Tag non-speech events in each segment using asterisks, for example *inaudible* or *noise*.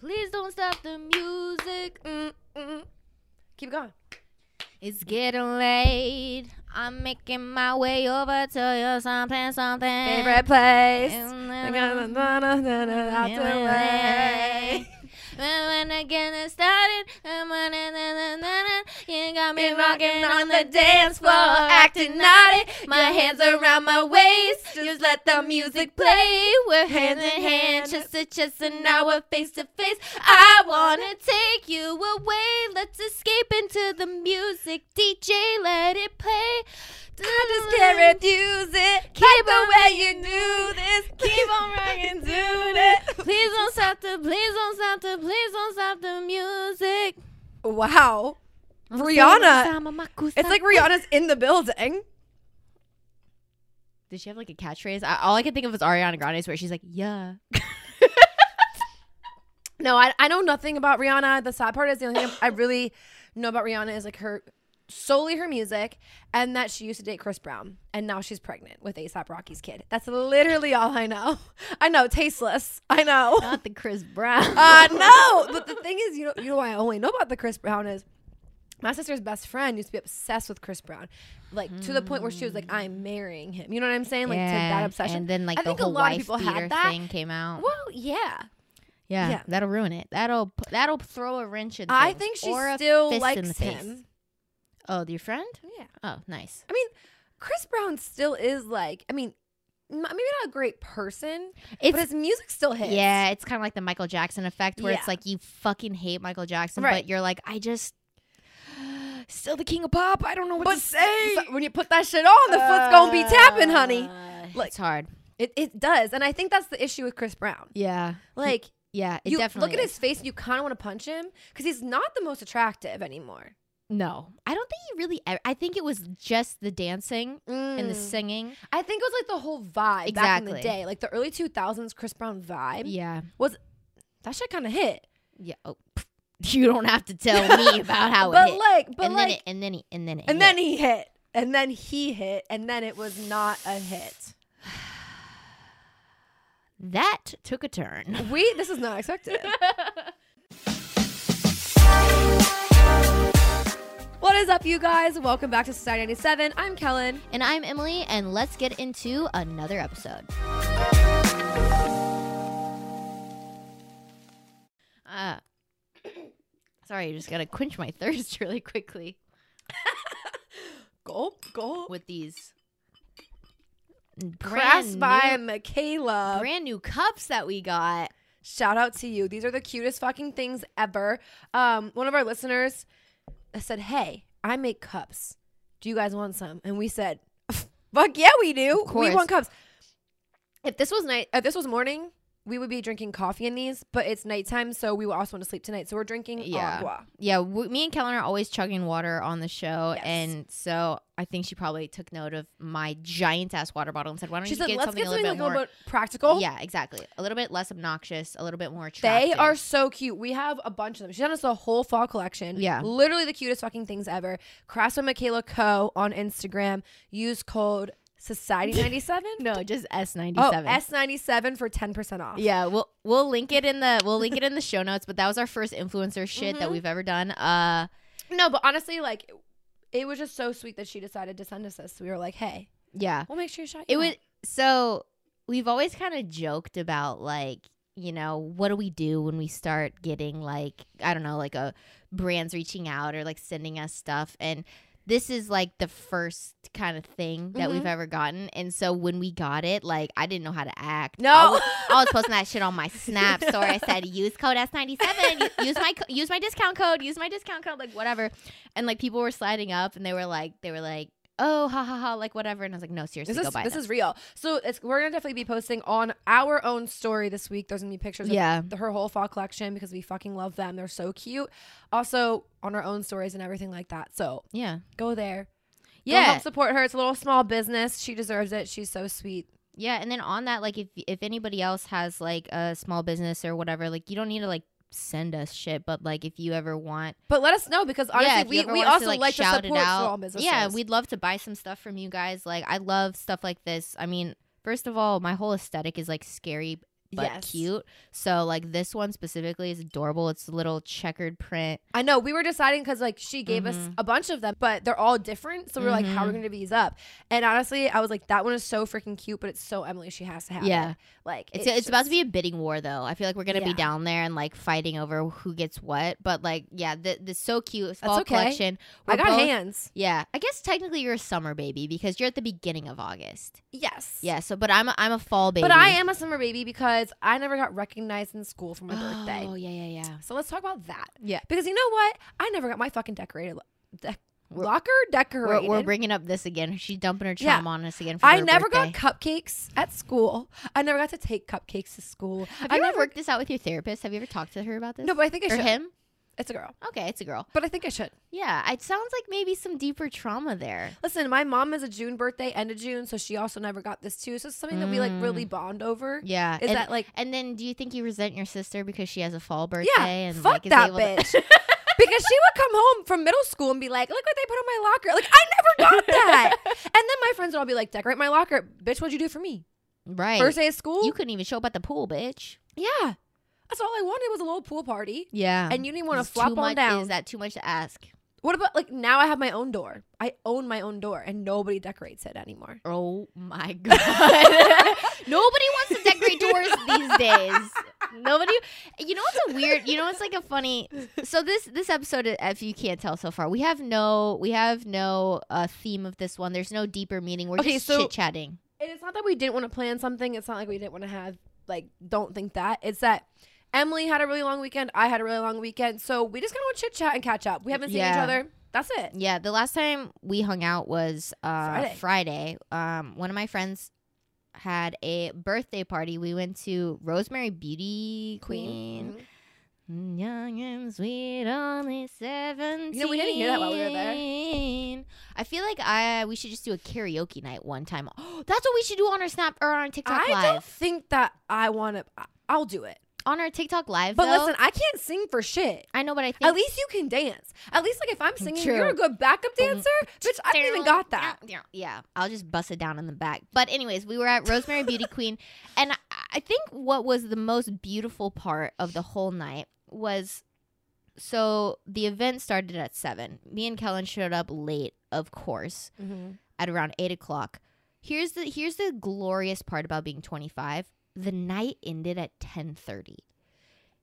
Please don't stop the music. Mm, mm. Keep going. It's getting late. I'm making my way over to your something, something. Favorite place. And I got a- out the way. When I get started, it, na, got me Been rocking on the dance floor, acting naughty. My hands around my waist, just let the music play. We're hand in hand, chest to chest, and now we're face to face. I wanna take you away. Let's escape into the music. DJ, let it play. I just can't mm-hmm. refuse it. Keep the way you do this. *laughs* Keep on rocking, do *laughs* it. Please don't stop the, please don't stop the, please don't stop the music. Wow. Rihanna. It's like Rihanna's in the building. Did she have like a catchphrase? I, all I can think of is Ariana Grande's where she's like, yeah. *laughs* No, I, I know nothing about Rihanna. The sad part is the only thing I really know about Rihanna is like her solely her music and that she used to date Chris Brown and now she's pregnant with ASAP Rocky's kid. That's literally all I know. *laughs* I know, tasteless. I know. Not the Chris Brown. Uh no. But the *laughs* thing is, you know, you know why I only know about the Chris Brown is my sister's best friend used to be obsessed with Chris Brown, like to the point where she was like, "I'm hmm. marrying him." You know what I'm saying? Like to that obsession. And then like I the think a whole lot of people had that. thing came out. Well, yeah. yeah, yeah. that'll ruin it. That'll that'll throw a wrench in. I think she still likes him. Oh, your friend? Yeah. Oh, nice. I mean, Chris Brown still is like, I mean, maybe not a great person, It's but his music still hits. yeah, it's kind of like the Michael Jackson effect, where Yeah. it's like you fucking hate Michael Jackson, Right. but you're like, I just still the king of pop. I don't know what But to say. so- when you put that shit on, the foot's gonna be tapping, honey. Uh, Like- it's hard. It, it does, and I think that's the issue with Chris Brown. Yeah, Like, yeah. It you definitely look at is. his face, and you kind of want to punch him because he's not the most attractive anymore. No, I don't think he really. ever- I think it was just the dancing and the singing. I think it was like the whole vibe back in the day, like the early two thousands Chris Brown vibe. Yeah, was That shit kind of hit. yeah. Oh, *laughs* you don't have to tell me about how *laughs* but it hit. like, but and like, then it, and then he, and then it and hit. then he hit, and then he hit, and then it was not a hit. *sighs* that took a turn. *laughs* We this is not expected. what is up, you guys? Welcome back to Society 97. I'm Kellen. and I'm Emily, and let's get into another episode. Uh, sorry, I just gotta quench my *laughs* thirst really quickly Gulp, gulp. with these Pressed by new, Michaela. brand new cups that we got. Shout out to you. These are the cutest fucking things ever. Um, one of our listeners said, "Hey, I make cups. Do you guys want some?" And we said, *laughs* "Fuck yeah, we do. Of We want cups." If this was night, if this was morning, we would be drinking coffee in these. But it's nighttime, so we would also want to sleep tonight. So we're drinking um, Yeah. agua. Yeah, w- me and Kellen are always chugging water on the show, Yes. and so I think she probably took note of my giant ass water bottle and said, "Why don't She you said, get "Let's something get a little something bit like a more?" little bit practical." Yeah, exactly. A little bit less obnoxious, a little bit more They are so cute. We have a bunch of them. She sent us a whole fall collection. Yeah. Literally the cutest fucking things ever. Crafts by Michaela Co. on Instagram. Use code Society97. *laughs* no, just S ninety Oh, seven. S97 for 10% off. Yeah, we'll we'll link it in the we'll link it in the show notes. But that was our first influencer shit that Mhm. we've ever done. Uh, No, but honestly, like, it was just so sweet that she decided to send us this. We were like, hey, yeah, we'll make sure you shout it you was so we've always kind of joked about like you know what do we do when we start getting like I don't know like a brands reaching out or like sending us stuff and this is like the first kind of thing that we've Mhm. ever gotten and so when we got it like I didn't know how to act. No. I was, I was posting that shit on my *laughs* snap story. I said use code S97 use my use my discount code. Use my discount code like whatever. And like people were sliding up and they were like they were like oh ha ha ha like whatever and I was like no seriously This go is buy this them. is real. So it's we're gonna definitely be posting on our own story this week. There's gonna be pictures Yeah. of the, her whole fall collection because we fucking love them. They're so cute. Also on our own stories and everything like that. So yeah go there. Go yeah help support her. It's a little small business. She deserves it. She's so sweet. Yeah, and then on that, like if if anybody else has like a small business or whatever, like you don't need to like send us shit, but like if you ever want, But let us know because honestly, yeah, we, we also to, like, like to shout it support out, small businesses. yeah, we'd love to buy some stuff from you guys. Like I love stuff like this. I mean, first of all, my whole aesthetic is like scary but Yes. cute. So like this one specifically is adorable. It's a little checkered print. I know we were deciding because like she gave us Mhm. a bunch of them, but they're all different. So we are like, how are we Mhm. gonna these up? And honestly, I was like, that one is so freaking cute, but it's so Emily. She has to have Yeah. it. Like It's it's, about to be a bidding war though. I feel like we're gonna be down there and like fighting over who gets what. But like yeah, th- this so cute. It's fall okay. collection. I We're got both- hands. Yeah, I guess technically you're a summer baby because you're at the beginning of August. Yes. Yeah. So, but I'm a, I'm a fall baby. But I am a summer baby because I never got recognized in school for my birthday. Oh yeah, yeah, yeah. So let's talk about that. Yeah. Because you know what? I never got my fucking decorated We're- locker We're, decorated. we're bringing up this again. She's dumping her Yeah. on us again. For I never birthday. got cupcakes at school. I never got to take cupcakes to school. Have I you ever never worked this out with your therapist? Have you ever talked to her about this? No, but I think I or should. him? It's a girl. Okay, it's a girl. But I think I should. Yeah, it sounds like maybe some deeper trauma there. Listen, my mom is a June birthday, end of June, so she also never got this too. So it's something that we like really mm. bond over. Yeah. Is and, that like and then do you think you resent your sister because she has a fall birthday? yeah, and fuck like, is that able to- bitch. *laughs* because she would come home from middle school and be like, "Look what they put on my locker." Like I never got that. *laughs* and then my friends would all be like, "Decorate my locker, bitch. What'd you do for me? right. First day of school? you couldn't even show up at the pool, bitch. yeah, that's all I wanted was a little pool party." Yeah. And you didn't want to flop on much, down. Is that too much to ask? what about like now? I have my own door. I own my own door, and nobody decorates it anymore. Oh my *laughs* god. *laughs* Nobody wants to decorate doors these days. Nobody You know what's a weird, you know what's like a funny So this this episode if you can't tell so far, we have no we have no uh theme of this one. There's no deeper meaning. We're Okay, just so- chit-chatting. And it's not that we didn't want to plan something. It's not like we didn't want to have like don't think that. It's that Emily had a really long weekend. I had a really long weekend. So we just kind of want to chit chat and catch up. We haven't seen each other. That's it. Yeah, the last time we hung out was uh Friday. Friday. Um one of my friends had a birthday party. We went to Rosemary Beauty Queen. Mhm. Young and sweet, only seventeen. You know, we didn't hear that while we were there. I feel like I we should just do a karaoke night one time. Oh, *gasps* that's what we should do on our Snap or on our TikTok I Live. don't think that I want to. I'll do it. On our TikTok Live, But though, listen, I can't sing for shit. I know, but I think At least you can dance. At least like if I'm singing, True. you're a good backup dancer. Bitch, I didn't even got that. Yeah, I'll just bust it down in the back. But anyways, we were at Rosemary Beauty *laughs* Queen, and I- I think what was the most beautiful part of the whole night was so the event started at seven. Me and Kellen showed up late, of course, Mm-hmm. at around eight o'clock. Here's the here's the glorious part about being 25. The night ended at 10:30.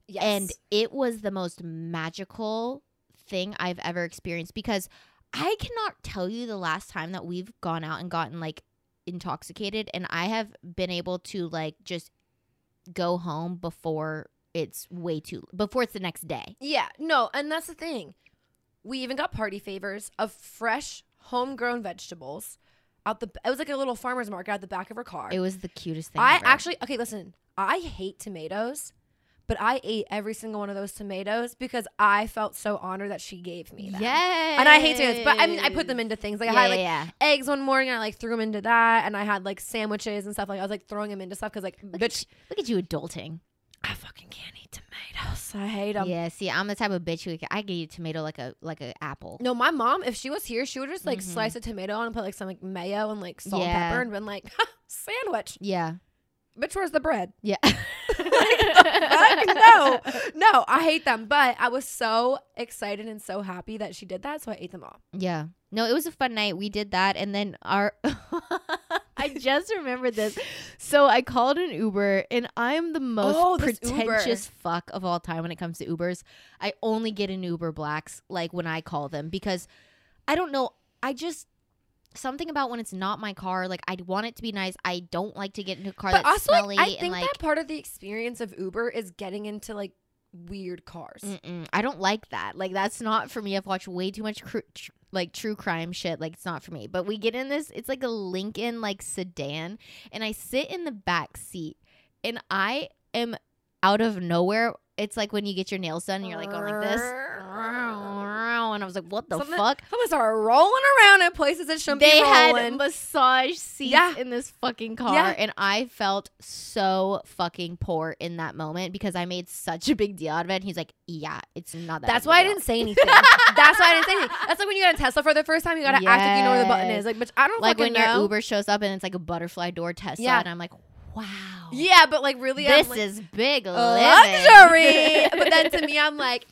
Yes. And it was the most magical thing I've ever experienced because I cannot tell you the last time that we've gone out and gotten like intoxicated and I have been able to like just go home before it's way too before it's the next day. Yeah, no, and that's the thing. We even got party favors of fresh homegrown vegetables out the. It was like a little farmer's market out the back of her car. It was the cutest thing I ever. actually okay. Listen, I hate tomatoes, but I ate every single one of those tomatoes because I felt so honored that she gave me them. Yes. And I hate tomatoes, but I mean, I put them into things like yeah, I had like yeah, eggs one morning, and I like threw them into that, and I had like sandwiches and stuff. Like I was like throwing them into stuff because like, Look, bitch, at, look at you adulting. I fucking can't eat tomatoes. I hate them. yeah, see, I'm the type of bitch who I can eat a tomato like a like an apple. No, my mom, if she was here, she would just like Mhm. slice a tomato and put like some like mayo and like salt Yeah. and pepper and been like, sandwich. Yeah. Bitch, where's the bread? Yeah. *laughs* fuck? No. No, I hate them. But I was so excited and so happy that she did that, so I ate them all. Yeah. No, it was a fun night. We did that and then our *laughs* *laughs* I just remembered this. So I called an Uber and I'm the most Oh, pretentious fuck of all time when it comes to Ubers. I only get an Uber blacks like when I call them because I don't know, I just something about when it's not my car, like I want it to be nice. I don't like to get into a car But that's also, smelly like, I and think like that part of the experience of Uber is getting into like weird cars. Mm-mm, I don't like that. Like that's not for me. I've watched way too much cr- tr- like true crime shit. Like it's not for me. But we get in this. It's like a Lincoln like sedan, and I sit in the back seat, and I am out of nowhere. It's like when you get your nails done, and you're like going like this, and I was like, "What the Something- fuck?" Someone started rolling around in places that shouldn't They be had rolling. massage seats Yeah. in this fucking car, Yeah. and I felt so fucking poor in that moment because I made such a big deal out of it. And he's like, "Yeah, it's not that." That's why I deal." didn't say anything. That's why I didn't say anything. That's like when you got a Tesla for the first time, you gotta act like you know where the button is. Like, but I don't like when your. Uber shows up and it's like a butterfly door Tesla, Yeah. and I'm like, wow. Yeah, but like really, This I'm, like, is big luxury. *laughs* but then to me, I'm like,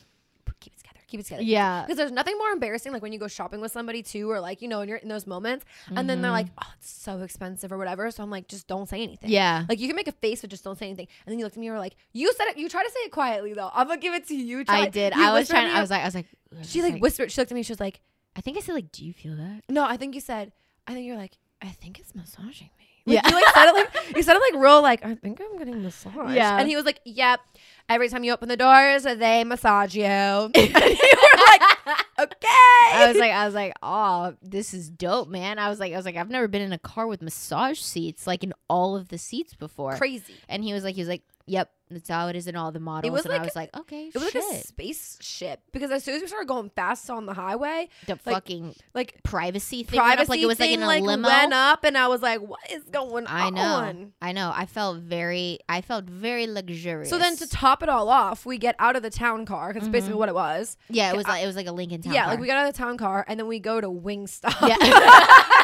keep it together, keep it together. yeah. Because there's nothing more embarrassing like when you go shopping with somebody too, or like you know, and you're in those moments, and then they're mm-hmm. like, "Oh, it's so expensive" or whatever. So I'm like, just don't say anything. Yeah. Like you can make a face, but just don't say anything. And then you looked at me, and were like, "You said it. You try to say it quietly though. I'm gonna give it to you." Try, I did. I was trying. I was like, I was like, She like whispered. She looked at me. She was like, I think I said like, do you feel that? "No, I think you said. I think you're like, I think it's massaging me." Yeah. Like, you like said it like you said it like real like I think I'm getting massaged. Yeah. And he was like, "Yep. Every time you open the doors, they massage you." *laughs* and you were like, *laughs* "Okay." I was like, I was like, oh, this is dope, man. I was like, I was like, I've never been in a car with massage seats, like in all of the seats before. crazy. And he was like, he was like, yep, that's how it is in all the models. was and I was like, okay, It was shit. like a spaceship because as soon as we started going fast on the highway, the like, fucking like privacy thing privacy up, like it was like thing, in a like, limo. went up, and I was like, "What is going I know, on?" I know. I felt very, I felt very luxurious. So then to top it all off, we get out of the town car because mm-hmm. basically what it was. yeah, it was like it was like a Lincoln Town. yeah, car. like we got out of the town car and then we go to Wingstop. Yeah. *laughs* *laughs*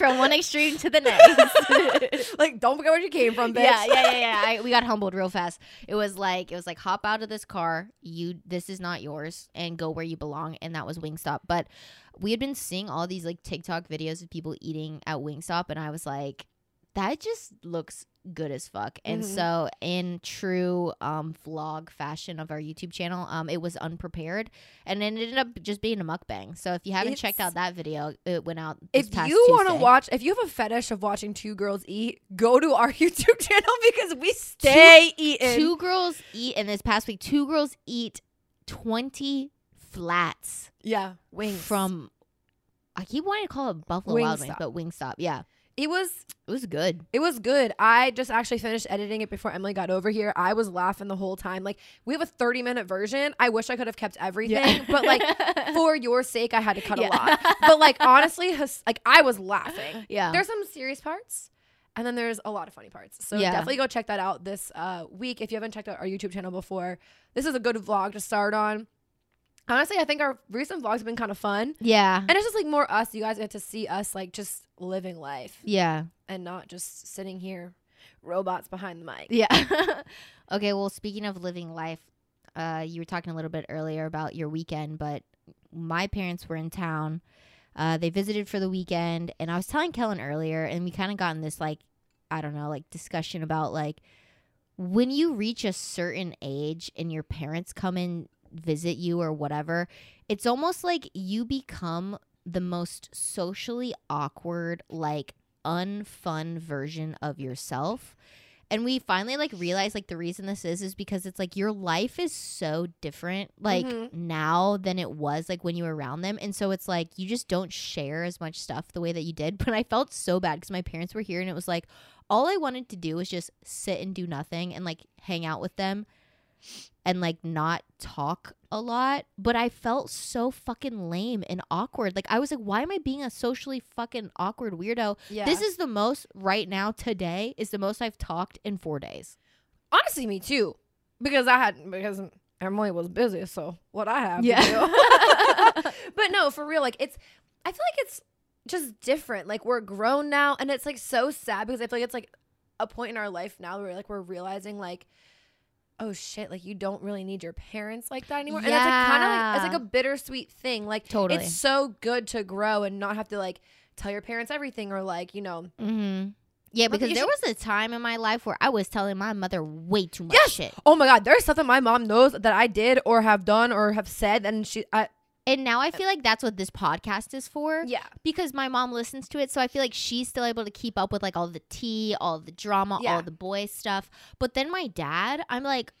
From one extreme to the next. *laughs* like, don't forget where you came from, bitch. yeah, yeah, yeah, yeah. I, we got humbled real fast. It was like it was like hop out of this car. You this is not yours, and go where you belong. And that was Wingstop. But we had been seeing all these like TikTok videos of people eating at Wingstop, and I was like, that just looks good as fuck. And Mhm. so, in true um, vlog fashion of our YouTube channel, um, it was unprepared, and it ended up just being a mukbang. So if you haven't checked out that video, it went out. If you want to watch, if you have a fetish of watching two girls eat, go to our *laughs* YouTube channel because we stay eating. two girls eat and this past week two girls eat 20 flats yeah, wings from i keep wanting to call it buffalo wild wings but wingstop yeah It was it was good It was good. I just actually finished editing it before Emily got over here. I was laughing the whole time. Like we have a 30 minute version. I wish I could have kept everything, but like *laughs* for your sake, I had to cut Yeah. a lot. But like honestly, his, like I was laughing. yeah There's some serious parts. And then there's a lot of funny parts. So Yeah. definitely go check that out this uh, week. If you haven't checked out our YouTube channel before, this is a good vlog to start on. Honestly, I think our recent vlogs have been kind of fun. yeah And it's just like more us. You guys get to see us like just living life yeah and not just sitting here robots behind the mic. yeah *laughs* *laughs* okay well speaking of living life uh you were talking a little bit earlier about your weekend but my parents were in town uh they visited for the weekend and i was telling kellen earlier and we kind of got in this like i don't know like discussion about like when you reach a certain age and your parents come and visit you or whatever, it's almost like you become the most socially awkward, like unfun version of yourself. And we finally like realized like the reason this is is because it's like your life is so different like Mhm. now than it was like when you were around them. And so it's like you just don't share as much stuff the way that you did. *laughs* But I felt so bad because my parents were here and it was like all I wanted to do was just sit and do nothing and like hang out with them and like not talk a lot. But I felt so fucking lame and awkward. Like I was like, why am I being a socially fucking awkward weirdo? Yeah. This is the most right now today is the most I've talked in four days. honestly me too, because I had because Emily was busy, so what I have Yeah. to do. *laughs* but no, for real, like it's. I feel like it's just different. Like we're grown now, and it's like so sad because I feel like it's like a point in our life now where like we're realizing like. Oh shit! Like you don't really need your parents like that anymore, and it's like kind of like it's like a bittersweet thing. Like Totally. it's so good to grow and not have to like tell your parents everything or like you know Mm-hmm. Yeah, because there should- was a time in my life where I was telling my mother way too much Yes! shit. Oh my god, there's that my mom knows that I did or have done or have said, and she, I, And now I uh, feel like that's what this podcast is for. yeah, Because my mom listens to it, so I feel like she's still able to keep up with like all the tea, all the drama, Yeah. all the boy stuff. But then my dad, I'm like,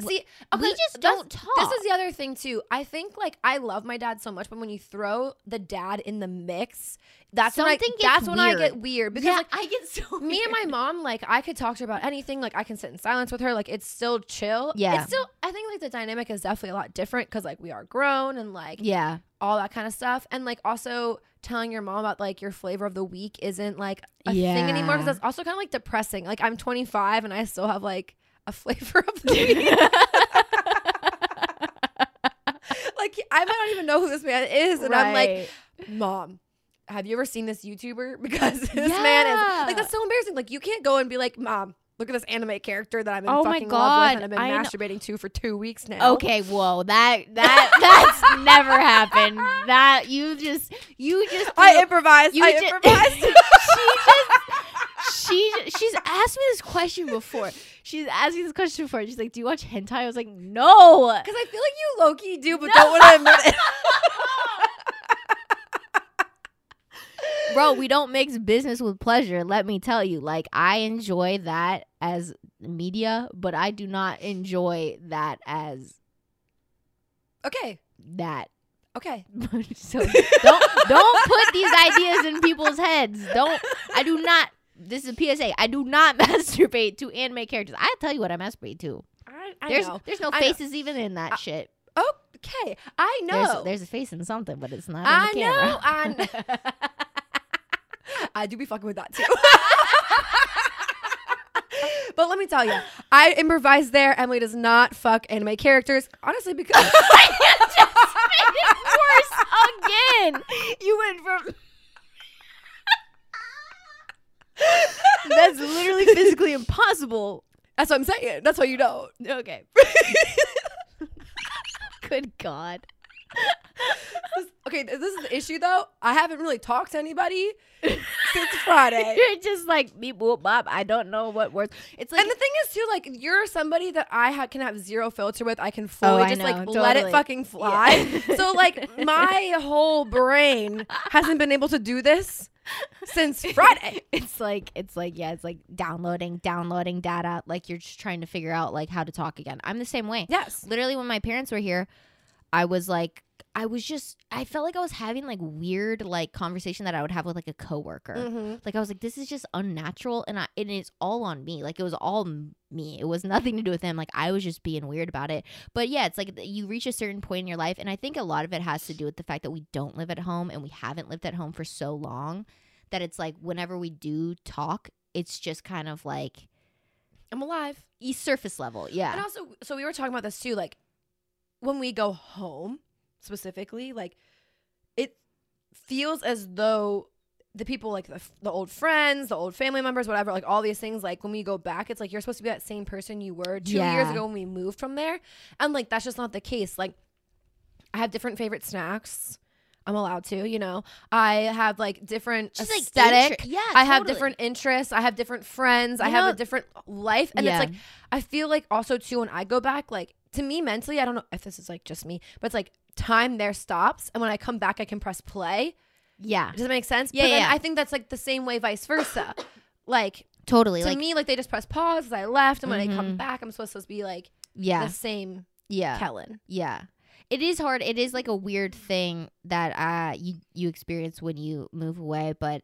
See, we just don't talk. This is the other thing too. I think like I love my dad so much, but when you throw the dad in the mix, that's when I Something that's when I get weird because yeah, like I get so me and my mom, like I could talk to her about anything. Like I can sit in silence with her. Like it's still chill. Yeah. it's still. I think like the dynamic is definitely a lot different because like we are grown and like yeah, all that kind of stuff, and like also telling your mom about like your flavor of the week isn't like a thing anymore because Yeah. that's also kind of like depressing. Like I'm 25 and I still have like a flavor of the week. *laughs* like I might not even know who this man is, and I'm like, Mom, have you ever seen this YouTuber? *laughs* Because this man is like that's so embarrassing. Like you can't go and be like, Mom, look at this anime character that I'm in Oh my fucking love with and I've been I know- masturbating to for two weeks now. Okay, whoa, that that *laughs* that's never happened. That you just you just I improvised. you I ju- improvised. she just she she's asked me this question before. She's asking this question before. She's like, "Do you watch hentai?" I was like, "No." Because I feel like you low key do, but don't want to admit it. *laughs* Bro, we don't mix business with pleasure. Let me tell you. Like, I enjoy that as media, but I do not enjoy that as okay. that. Okay. *laughs* so don't don't put these ideas in people's heads. Don't. I do not. This is a PSA. I do not *laughs* masturbate to anime characters. I tell you what I masturbate to. I, I There's know. there's no faces even in that I- shit. Okay. I know. There's there's a face in something, but it's not I in the know. camera. I know. *laughs* I do be fucking with that too. *laughs* but let me tell you, I improvise there. Emily does not fuck anime characters, honestly, because I just made it worse again. You went from. That's literally physically impossible. that's what I'm saying. That's why you don't. Okay. *laughs* Good God. This- okay, this is the issue though. I haven't really talked to anybody since Friday. *laughs* You're just like beep boop bop. I don't know what words. It's like and the thing is too, like you're somebody that I ha- can have zero filter with. I can oh, fully Oh, I just know, like let it totally. fucking fly. so like my *laughs* whole brain hasn't been able to do this since *laughs* Friday. it's like it's like yeah, it's like downloading, downloading data. Like you're just trying to figure out like how to talk again. I'm the same way. Yes. literally when my parents were here i was like i was just i felt like i was having like weird like conversation that i would have with like a coworker Mm-hmm. like i was like this is just unnatural and i and it's all on me like it was all me it was *laughs* nothing to do with him like i was just being weird about it but yeah it's like you reach a certain point in your life and i think a lot of it has to do with the fact that we don't live at home and we haven't lived at home for so long that it's like whenever we do talk it's just kind of like I'm alive. e surface level yeah And also, so we were talking about this too. Like when we go home, specifically, like it feels as though the people, like the, the old friends, the old family members, whatever, like all these things, like when we go back, it's like you're supposed to be that same person you were two years ago when we moved from there. And like that's just not the case. Like I have different favorite snacks. I'm allowed to, you know. I have like different aesthetic. yeah, I have totally. different interests. I have different friends. I You have a different life. And Yeah. it's like I feel like also too when I go back, like to me mentally, I don't know if this is like just me, but it's like time there stops, and when I come back, I can press play. yeah Does that make sense? Yeah, but yeah. I think that's like the same way, vice versa. like totally to like me, like they just press pause as I left, and when I come Mhm. back, I'm supposed to be like yeah the same yeah Kellen. yeah it is hard it is like a weird thing that uh you you experience when you move away but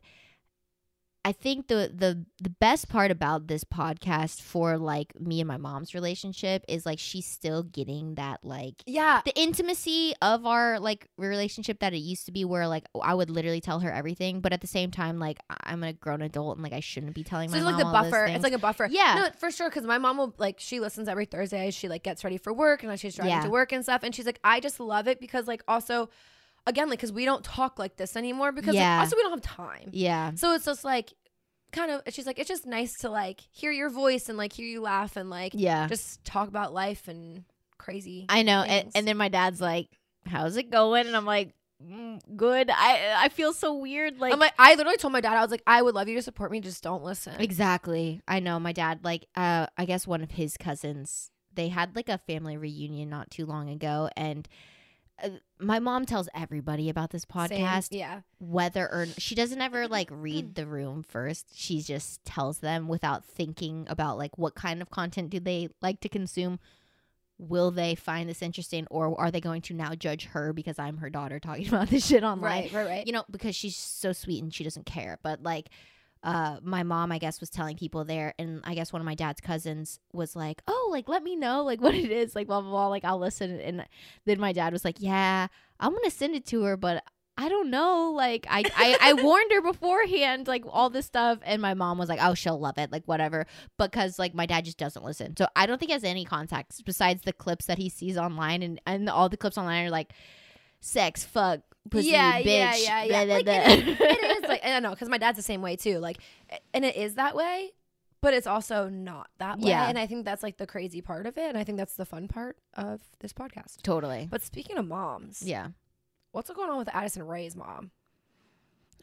I think the the the best part about this podcast for like me and my mom's relationship is like she's still getting that like Yeah, the intimacy of our like relationship that it used to be where like I would literally tell her everything but at the same time like I'm a grown adult and like I shouldn't be telling so my it's like the buffer. It's like a buffer. Yeah. no, for sure. Because my mom will like she listens every Thursday. as She like gets ready for work and like, she's driving Yeah. to work and stuff. And she's like, I just love it because like also, again, like because we don't talk like this anymore because like, Yeah. also we don't have time. yeah So it's just like kind of she's like it's just nice to like hear your voice and like hear you laugh and like yeah just talk about life and crazy. I know. And, and then my dad's like, "How's it going?" And I'm like, mm, "Good." I I feel so weird. Like, I'm like I literally told my dad I was like I would love you to support me just don't listen. exactly. I know. My dad, like, uh, I guess one of his cousins, they had like a family reunion not too long ago, and. Uh, my mom tells everybody about this Same. podcast, Yeah. whether or she doesn't ever *laughs* like read the room first. She just tells them without thinking about like what kind of content do they like to consume. Will they find this interesting, or are they going to now judge her because I'm her daughter talking *laughs* about this shit online? Right, right, right. You know, because she's so sweet and she doesn't care. But like, uh, my mom, I guess, was telling people there, and I guess one of my dad's cousins was like, "Oh, like let me know like *laughs* what it is, like blah blah blah." Like I'll listen, and then my dad was like, "Yeah, I'm gonna send it to her, but I don't know. Like I, I, I *laughs* warned her beforehand, like all this stuff, and my mom was like, "Oh, she'll love it, like whatever." Because like my dad just doesn't listen, so I don't think he has any contacts besides the clips that he sees online, and and all the clips online are like sex, fuck, pussy, yeah, bitch. yeah, yeah, yeah. blah, blah, Like, blah. it, is, it is like *laughs* I don't know because my dad's the same way too. Like, and it is that way, but it's also not that way. Yeah. And I think that's like the crazy part of it, and I think that's the fun part of this podcast. totally. But speaking of moms, Yeah. what's going on with Addison Rae's mom?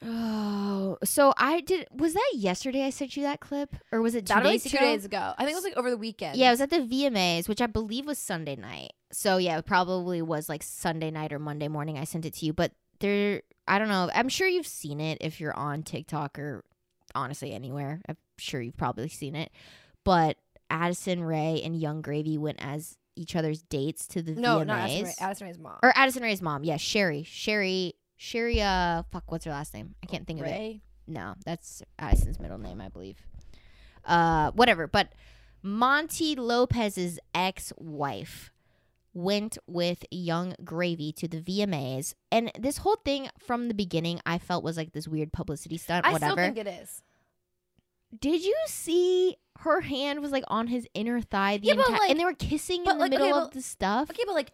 Oh, so I did. Was that yesterday? I sent you that clip, or was it two That was days like two ago? days ago. I think it was like over the weekend. Yeah, it was at the VMAs, which I believe was Sunday night. So yeah, it probably was like Sunday night or Monday morning. I sent it to you, but there, I don't know. I'm sure you've seen it if you're on TikTok or honestly anywhere. I'm sure you've probably seen it. But Addison Rae and Yung Gravy went as each other's dates to the no, VMAs. not Addison Rae. Addison Rae's mom. or Addison Rae's mom. Yeah, Sheri. Sheri. Sheri. Uh, fuck. What's her last name? I can't think of it. No, that's Addison's middle name, I believe. Uh, whatever. But Monty Lopez's ex-wife went with Yung Gravy to the VMAs, and this whole thing from the beginning, I felt was like this weird publicity stunt. Whatever. I whatever. still think it is. Did you see her hand was like on his inner thigh the Yeah, entire, like- and they were kissing in the like, middle okay, of the stuff? Okay, but like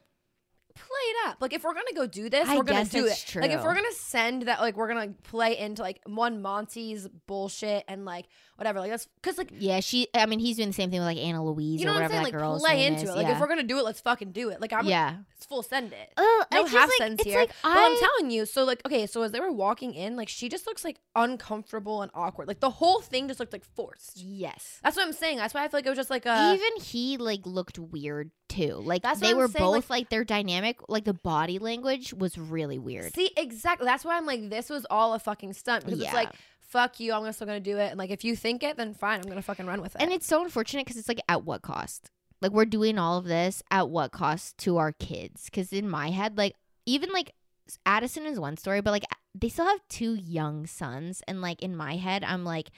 play it up. Like if we're gonna go do this, I we're gonna do it. Like if we're gonna send that, like we're gonna play into like one Monty's bullshit and like whatever. Like that's because like Yeah, she. I mean, he's doing the same thing with like Anna Louise you know or what I'm whatever saying. Like play into is. it. Like yeah. if we're gonna do it, let's fucking do it. Like I'm yeah. it's full send it. Oh, No half like, sense here. Like, But I'm telling you, so like okay, so as they were walking in, like she just looks like uncomfortable and awkward. Like the whole thing just looked like forced. Yes. That's what I'm saying. That's why I feel like it was just like a Even he like looked weird too. Like That's they were saying, both like- like, their dynamic, like the body language was really weird. See, exactly. That's why I'm like, this was all a fucking stunt because it's Yeah. like, fuck you, I'm still gonna do it. And like, if you think it, then fine, I'm gonna fucking run with it. and it's so unfortunate because it's like at what cost? Like we're doing all of this at what cost to our kids? Because in my head, like even like Addison is one story, but like they still have two young sons, and like in my head, I'm like,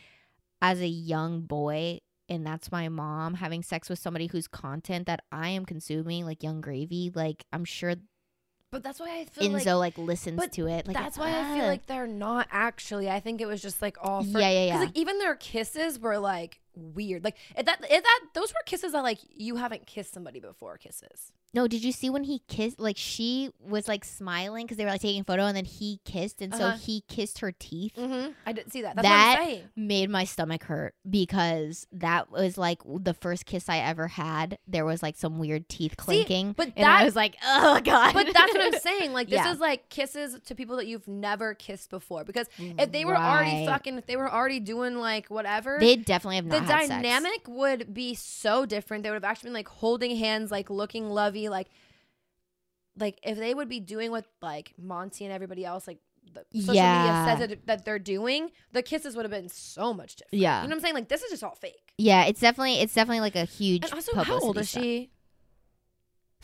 as a young boy. And that's my mom having sex with somebody whose content that I am consuming, like Yung Gravy. Like I'm sure but that's why I feel Enzo like. like, listens to it. Like that's why I feel ah. like they're not actually. I think it was just like all for yeah, yeah, yeah. like even their kisses were like weird. Like if that if that those were kisses that like you haven't kissed somebody before kisses. No, did you see when he kissed? Like she was like smiling because they were like taking a photo, and then he kissed, and Uh-huh. so he kissed her teeth. Mm-hmm. I didn't see that. That's That-. Made my stomach hurt because that was like the first kiss I ever had. There was like some weird teeth clinking, but and I that- was like, oh god. But that's what I'm saying. Like this *laughs* Yeah. is like kisses to people that you've never kissed before. Because if they were already fucking, if they were already doing like whatever, They definitely have the not sex. dynamic would be so different. They would have actually been like holding hands, like looking lovey, like like if they would be doing what like Monty and everybody else like the social Yeah. media says that, that they're doing, the kisses would have been so much different. Yeah. You know what I'm saying? Like this is just all fake. Yeah, it's definitely it's definitely like a huge. And also, how old is stunt. she?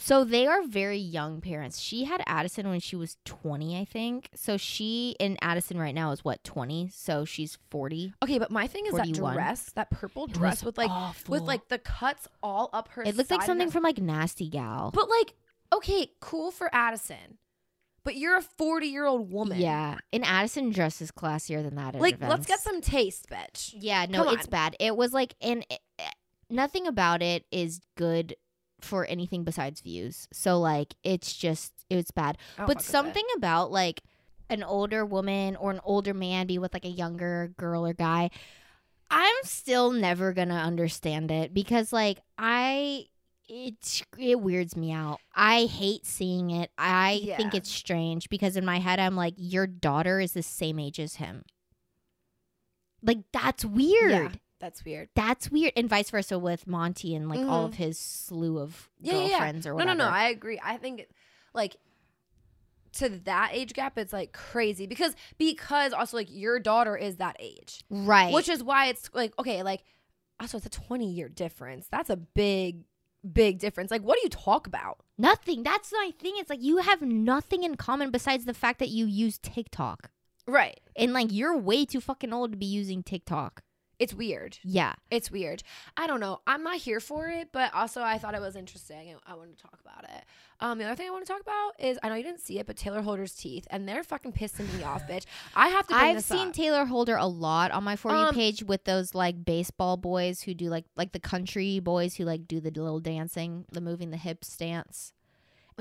So they are very young parents. She had Addison when she was 20, I think. So she and Addison right now is what, 20? So she's 40. Okay, but my thing is 41. that dress, that purple dress with like awful. with like the cuts all up her. It looked like something from like Nasty Gal. But like, okay, cool for Addison, but you're a 40 year old woman. Yeah. And Addison dresses classier than that. at Like, let's get some taste, bitch. Yeah, no, Come it's on. bad. It was like, and it, nothing about it is good for anything besides views. So like, it's just, it's bad. I don't fuck but something about like an older woman or an older man be with like a younger girl or guy i'm still never gonna understand it because like i it it weirds me out. I hate seeing it. I think it's strange because in my head i'm like your daughter is the same age as him. Like that's weird. Yeah, that's weird. that's weird and vice versa with monty and like all Mhm. of his slew of Yeah, yeah, yeah. girlfriends or whatever no, no. No. I agree. I think it- like to that age gap, it's like crazy because because also like your daughter is that age, right which is why it's like okay, like also it's a 20 year difference. That's a big, big difference. Like, what do you talk about? Nothing. That's my thing. It's like you have nothing in common besides the fact that you use TikTok. Right. And like you're way too fucking old to be using TikTok. It's weird. Yeah. It's weird. I don't know. I'm not here for it, but also I thought it was interesting and I wanted to talk about it. Um, the other thing I want to talk about is I know you didn't see it, but Taylor Holder's teeth, and they're fucking pissing me off, bitch. I have to. Bring I've seen up. Taylor Holder a lot on my for you Um, page with those like baseball boys who do like like the country boys who like do the little dancing, the moving the hips dance.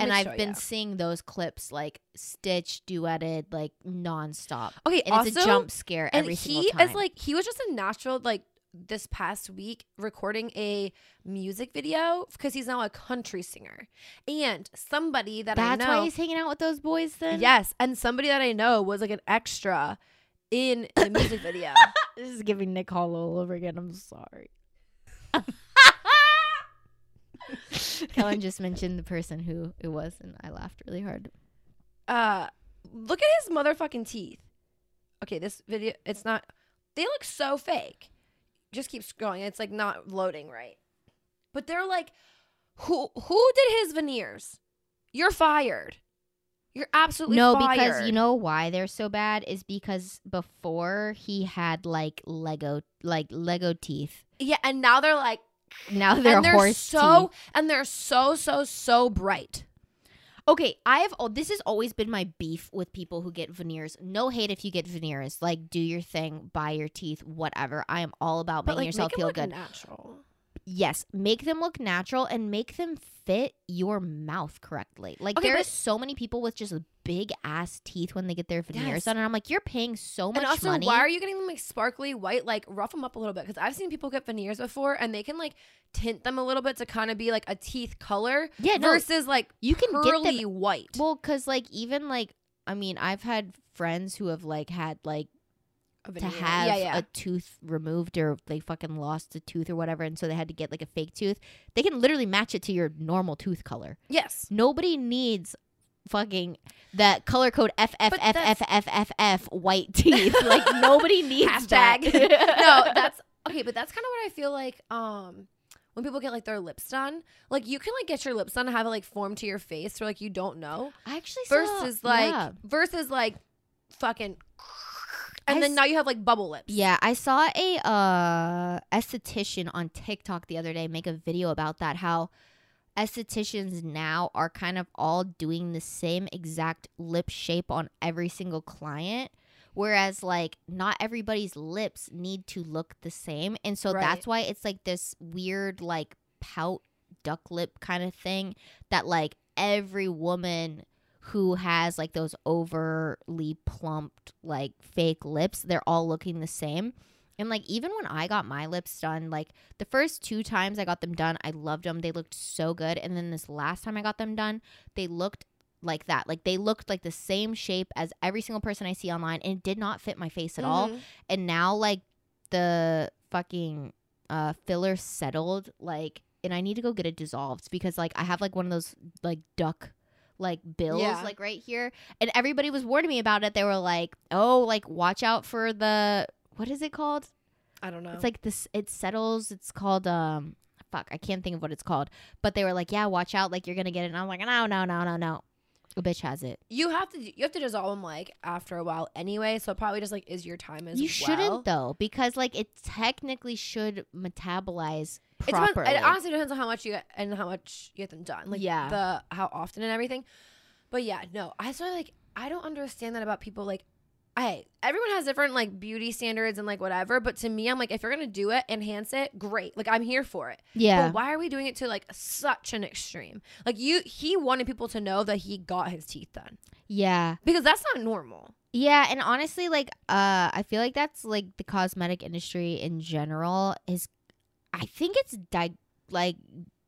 And I've show been seeing those clips like stitch duetted like nonstop. Okay, And it's a jump scare and every single he time. is like he was just a natural like this past week recording a music video because he's now a country singer and somebody that That's I know why he's hanging out with those boys then? yes and somebody that I know was like an extra in the music video *laughs* This is giving Nick Hall all over again. I'm sorry. *laughs* *laughs* Kellen just mentioned the person who it was, and I laughed really hard. uh look at his motherfucking teeth okay this video it's not they look so fake just keep scrolling it's like not loading right but they're like who who did his veneers you're fired you're absolutely no, fired. because you know why they're so bad is because before he had like Lego, like Lego teeth. yeah and now they're like Now they're, and they're so teeth. and they're so so so bright Okay, I have. Oh, this has always been my beef with people who get veneers. No hate if you get veneers. Like, do your thing, buy your teeth, whatever. I am all about but making like yourself make feel good. natural yes, make them look natural and make them fit your mouth correctly. Like Okay, there are so many people with just big ass teeth when they get their veneers Yes. done, and I'm like, you're paying so much and also, money. why are you getting them like sparkly white? Like rough them up a little bit because I've seen people get veneers before, and they can like tint them a little bit to kind of be like a teeth color yeah, no, versus like you can get them. white. Well, because like even like I mean, I've had friends who have like had like to have yeah, yeah. a tooth removed or they fucking lost a tooth or whatever, and so they had to get like a fake tooth. They can literally match it to your normal tooth color. yes, Nobody needs fucking that color code F F F F F F F white teeth. like nobody needs Hashtag. that. no, that's okay, but that's kind of what I feel like. Um, when people get like their lips done, like you can like get your lips done and have it like form to your face, or like you don't know. I actually saw, Versus like yeah. versus like fucking, and I then s- now you have like bubble lips. Yeah, I saw a uh esthetician on TikTok the other day make a video about that how estheticians now are kind of all doing the same exact lip shape on every single client whereas like not everybody's lips need to look the same and so Right. that's why it's like this weird like pout duck lip kind of thing that like every woman who has like those overly plumped like fake lips they're all looking the same. And like even when i got my lips done like the first two times i got them done i loved them they looked so good. And then this last time i got them done they looked like that. Like they looked like the same shape as every single person i see online and it did not fit my face at all. Mhm. and now like the fucking uh filler settled like and i need to go get it dissolved because like i have like one of those like duck like bills Yeah. like right here and everybody was warning me about it they were like oh like watch out for the what is it called I don't know. it's like this it settles it's called um fuck i can't think of what it's called but they were like yeah watch out like you're gonna get it and i'm like no no no no no a bitch has it you have to you have to dissolve them like after a while anyway. So probably just like is your time as you well. shouldn't though because like it technically should metabolize It depends. It honestly depends on how much you get and how much you get them done. Like Yeah. the how often and everything. But yeah, no, I sort of like I don't understand that about people. Like, hey, everyone has different like beauty standards and like whatever. But to me, I'm like, if you're gonna do it, enhance it, great. Like I'm here for it. yeah But why are we doing it to like such an extreme? Like you, he wanted people to know that he got his teeth done yeah because that's not normal. Yeah, and honestly, like, uh, I feel like that's like the cosmetic industry in general is, I think it's di- like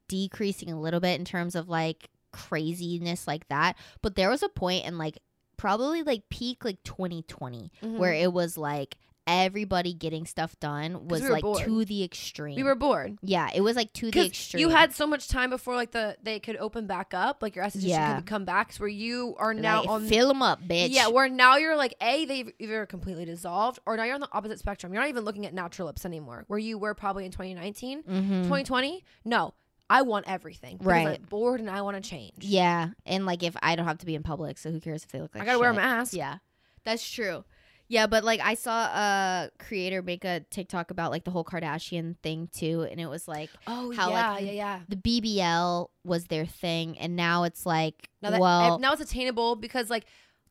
decreasing a little bit in terms of like craziness like that. But there was a point in like probably like peak like 2020 mm-hmm. where it was like everybody getting stuff done was we like bored. to the extreme. we were bored. yeah, it was like to the extreme. You had so much time before like the they could open back up, like your esthetician Yeah. could come back, so where you are now like, on fill them up, bitch. Yeah, where now you're like a they've either completely dissolved or now you're on the opposite spectrum. You're not even looking at natural lips anymore, where you were probably in 2019, Mhm. 2020. No, I want everything. Right. I'm bored and I want to change. Yeah, and like if I don't have to be in public, so who cares if they look like I gotta wear a mask. Yeah, that's true. Yeah, but like I saw a creator make a TikTok about like the whole Kardashian thing too, and it was like Oh How, yeah, like, yeah, yeah. the BBL was their thing, and now it's like Now that well, now it's attainable because like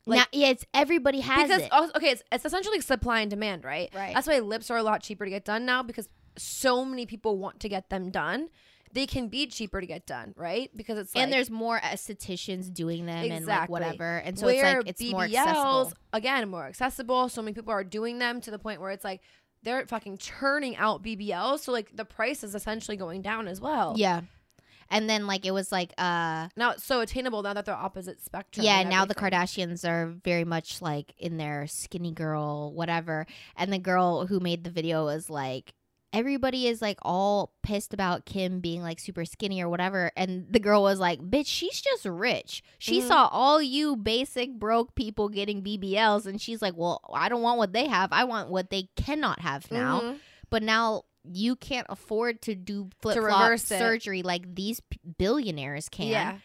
now, yeah, it's everybody has because it. also, okay, it's, it's essentially supply and demand, right? Right. That's why lips are a lot cheaper to get done now because so many people want to get them done they can be cheaper to get done, right? Because it's like, and there's more estheticians doing them and like whatever. And so where it's like it's more accessible. again more accessible. So many people are doing them to the point where it's like they're fucking churning out BBLs. So like the price is essentially going down as well. Yeah. And then like it was like uh Now it's so attainable now that they're opposite spectrum. yeah, now the. Kardashians are very much like in their skinny girl whatever. And the girl who made the video was like everybody is like all pissed about Kim being like super skinny or whatever and the girl was like, "Bitch, she's just rich. She Mhm. saw all you basic broke people getting BBLs and she's like, "Well, I don't want what they have. I want what they cannot have now." Mhm. but now you can't afford to do flip flop surgery like these p- billionaires can. Yeah.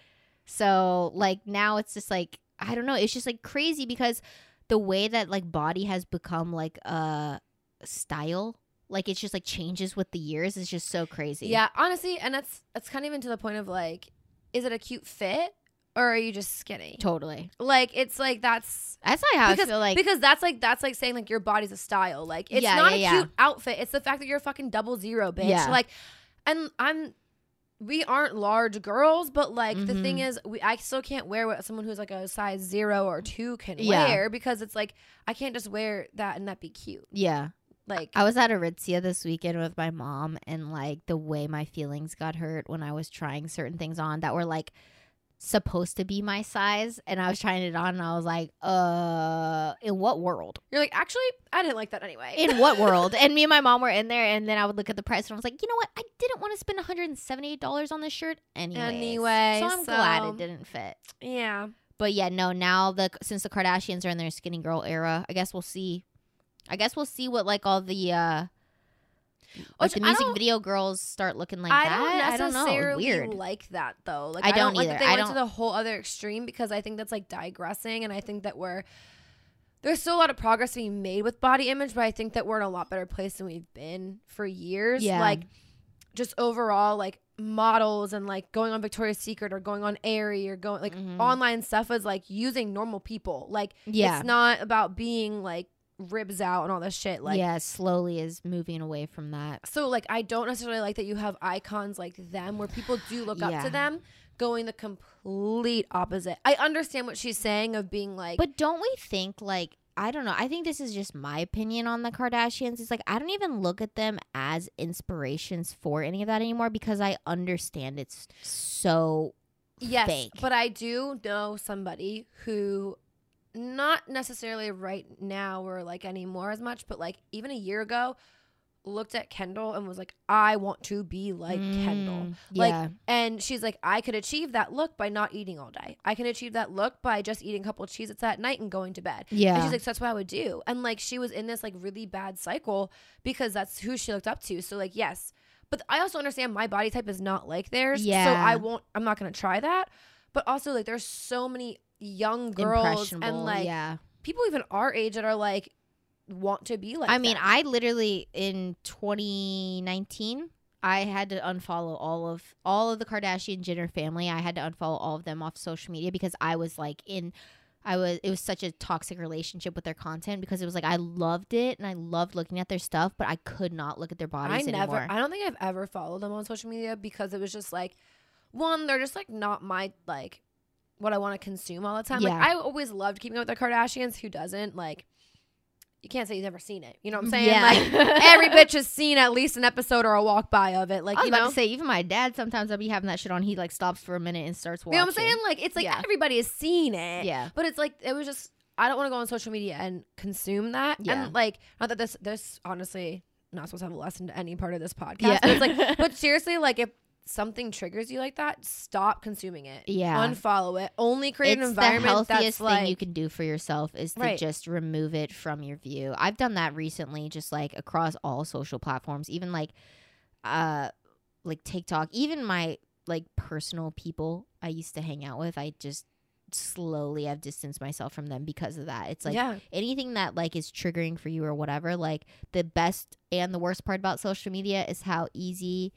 So like now it's just like I don't know. It's just like crazy because the way that like body has become like a style, like it's just like changes with the years is just so crazy. Yeah, honestly, and that's that's kind of even to the point of like, is it a cute fit or are you just skinny? totally. Like it's like that's That's not how because I feel like. because that's like that's like saying like your body's a style. Like it's Yeah, not yeah, a yeah. cute outfit. It's the fact that you're a fucking double zero, bitch. Yeah. Like, and I'm. We aren't large girls, but like the Mhm. thing is, we I still can't wear what someone who's like a size zero or two can Yeah. wear because it's like I can't just wear that and that be cute. yeah. Like I was at Aritzia this weekend with my mom, and like the way my feelings got hurt when I was trying certain things on that were like supposed to be my size, and I was trying it on, and I was like, uh, in what world? you're like actually I didn't like that anyway. In what world? *laughs* And me and my mom were in there, and then I would look at the price, and I was like, you know what? I didn't want to spend 178 dollars on this shirt anyway. Anyway, so I'm glad it didn't fit. yeah, But yeah, no. Now the since the Kardashians are in their skinny girl era, I guess we'll see. I guess we'll see what like all the uh like Which the music video girls start looking like I that. don't I don't necessarily Weird. like that though. Like I I, don't don't, like either. that they I went to don't- the whole other extreme because I think that's like digressing, and I think that we're there's still a lot of progress being made with body image, but I think that we're in a lot better place than we've been for years. Yeah. Like just overall, like models and like going on Victoria's Secret or going on Aerie or going like Mhm. online stuff is like using normal people. Like Yeah. it's not about being like ribs out and all this shit. Like yeah, slowly is moving away from that. so like I don't necessarily like that you have icons like them where people do look up to them going the complete opposite. I understand what she's saying of being like But don't we think like I don't know. I think this is just my opinion on the Kardashians. It's like I don't even look at them as inspirations for any of that anymore because I understand it's so yes, fake. but I do know somebody who not necessarily right now or like anymore as much, but like even a year ago looked at Kendall and was like I want to be like Kendall. Mm, Like, yeah. And she's like, I could achieve that look by not eating all day. I can achieve that look by just eating a couple of Cheez Its at night and going to bed. yeah. And she's like, so that's what I would do. And like, she was in this like really bad cycle because that's who she looked up to. So, like, yes. But I also understand my body type is not like theirs. Yeah. So I won't, I'm not going to try that. But also, like, there's so many young girls and like yeah. people even our age that are like, want to be like I mean, them. I literally in 2019 I had to unfollow all of all of the Kardashian Jenner family. I had to unfollow all of them off social media because I was like in I was it was such a toxic relationship with their content because it was like I loved it and I loved looking at their stuff, but I could not look at their bodies I bodies never, anymore. I don't think I've ever followed them on social media because it was just like, one, they're just like not my like what I want to consume all the time. Yeah. Like I always loved keeping up with the Kardashians. Who doesn't? Like, you can't say you've never seen it. You know what I'm saying? Yeah. Like *laughs* every bitch has seen at least an episode or a walk by of it. Like I was you about know. to say, even my dad sometimes I'll be having that shit on. He like stops for a minute and starts you know what I'm saying? Like it's like Yeah. everybody has seen it. Yeah. But it's like it was just I don't want to go on social media and consume that. Yeah. And like not that this this honestly not supposed to have a lesson to any part of this podcast. Yeah. But it's like *laughs* but seriously, like if something triggers you like that, stop consuming it. Yeah. Unfollow it. Only create it's an environment the healthiest thing like you can do for yourself is to Right. just remove it from your view. I've done that recently, just like across all social platforms, even like, uh, like TikTok, even my like personal people I used to hang out with. I just slowly have distanced myself from them because of that. It's like yeah. anything that like is triggering for you or whatever. Like the best and the worst part about social media is how easy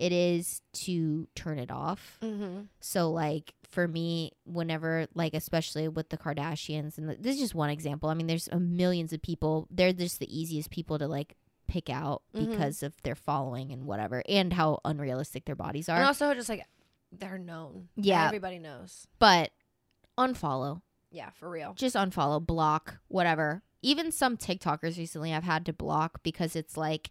it is to turn it off. Mm-hmm. So like for me, whenever like especially with the Kardashians, and this is just one example. I mean, there's uh, millions of people. They're just the easiest people to like pick out Mhm. because of their following and whatever, and how unrealistic their bodies are. And also just like they're known. Yeah. Everybody knows. but unfollow, Yeah, for real. just unfollow, block, whatever. Even some TikTokers recently I've had to block because it's like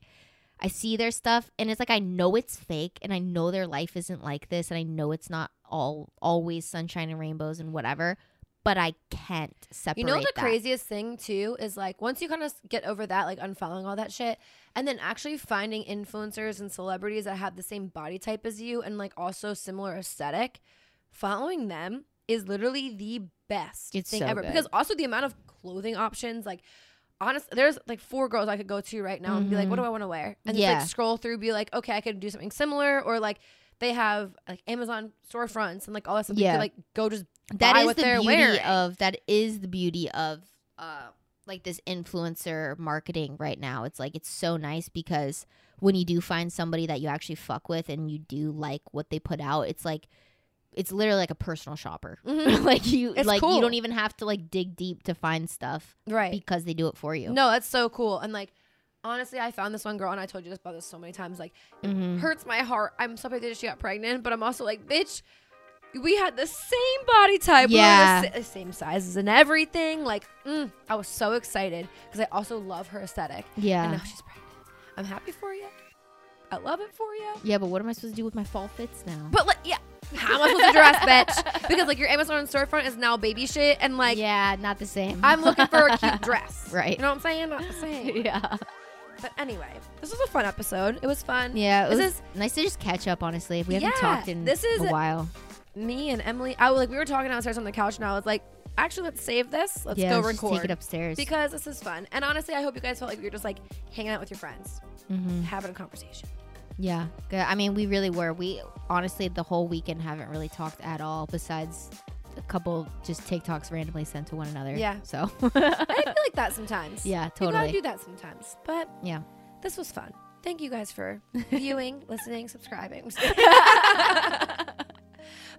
I see their stuff and it's like I know it's fake and I know their life isn't like this and I know it's not all always sunshine and rainbows and whatever, but I can't separate You know the that. craziest thing too is like once you kind of get over that, like unfollowing all that shit, and then actually finding influencers and celebrities that have the same body type as you and like also similar aesthetic, following them is literally the best It's thing so ever. good. Because also the amount of clothing options, like honest, there's like four girls I could go to right now and be like, what do I want to wear? And just like scroll through, be like, okay, I could do something similar, or like. They have like Amazon storefronts and like all that stuff. You Yeah. could like go just that buy is the beauty wearing. of that is the beauty of uh like this influencer marketing right now it's like it's so nice because when you do find somebody that you actually fuck with and you do like what they put out it's like it's literally like a personal shopper *laughs* Mhm. like you It's like cool. you don't even have to like dig deep to find stuff right. because they do it for you No, that's so cool. And like, honestly, I found this one girl, and I told you this about this so many times. Like, it Mhm. hurts my heart. I'm so happy that she got pregnant, but I'm also like, bitch, we had the same body type, we Yeah. the, sa- same sizes and everything. Like, mm, I was so excited because I also love her aesthetic. Yeah. And now she's pregnant. I'm happy for you. I love it for you. yeah but what am i supposed to do with my fall fits now But like, yeah, how am I supposed to dress, bitch? Because like your Amazon storefront is now baby shit, and like. yeah not the same I'm looking for a cute *laughs* dress. Right. You know what I'm saying? Not the same. *laughs* yeah But anyway, this was a fun episode. It was fun. yeah it This was is- nice to just catch up honestly if we haven't Yeah, talked in this is- a while Me and Emily, I was like, we were talking downstairs on the couch, and I was like, actually, let's save this. Let's yeah go let's record take it upstairs because this is fun. And honestly, I hope you guys felt like we were just like hanging out with your friends, mm-hmm. having a conversation. Yeah, good. I mean, we really were. We honestly the whole weekend haven't really talked at all, besides a couple just TikToks randomly sent to one another. Yeah. So *laughs* I feel like that sometimes. yeah, You gotta totally. do that sometimes. But Yeah. this was fun. Thank you guys for *laughs* viewing, listening, subscribing. *laughs*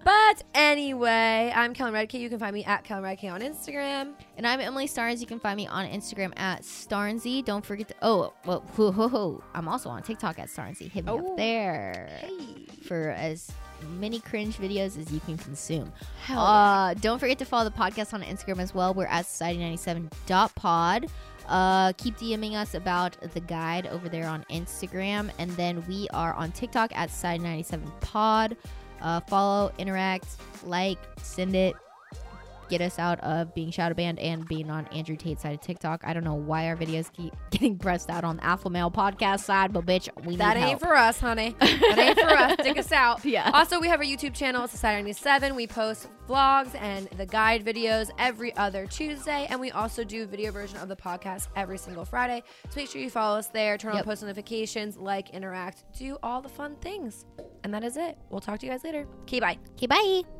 but anyway, I'm Kellen Redkey. You can find me at Kellen Redkey on Instagram. And I'm Emily Starnes. You can find me on Instagram at Starnsy. Don't forget to. Oh, well, hoo, hoo, hoo. I'm also on TikTok at Starnsy. Hit me Oh. up there Hey. for as many cringe videos as you can consume. Hell yeah. Uh, don't forget to follow the podcast on Instagram as well. We're at society97.pod. Uh, keep DMing us about the guide over there on Instagram. And then we are on TikTok at society97pod. Uh, follow, interact, like, send it. Get us out of being shadow banned and being on Andrew Tate's side of TikTok. I don't know why our videos keep *laughs* getting pressed out on the Alpha Male podcast side, but bitch, we That ain't help. for us, honey. That ain't for us. Dig us out. *laughs* Yeah. Also, we have our YouTube channel, It's Society 97. We post vlogs and the guide videos every other Tuesday. And we also do a video version of the podcast every single Friday. So make sure you follow us there, turn on Yep. post notifications, like, interact, do all the fun things. And that is it. We'll talk to you guys later. Okay, bye. Okay, bye.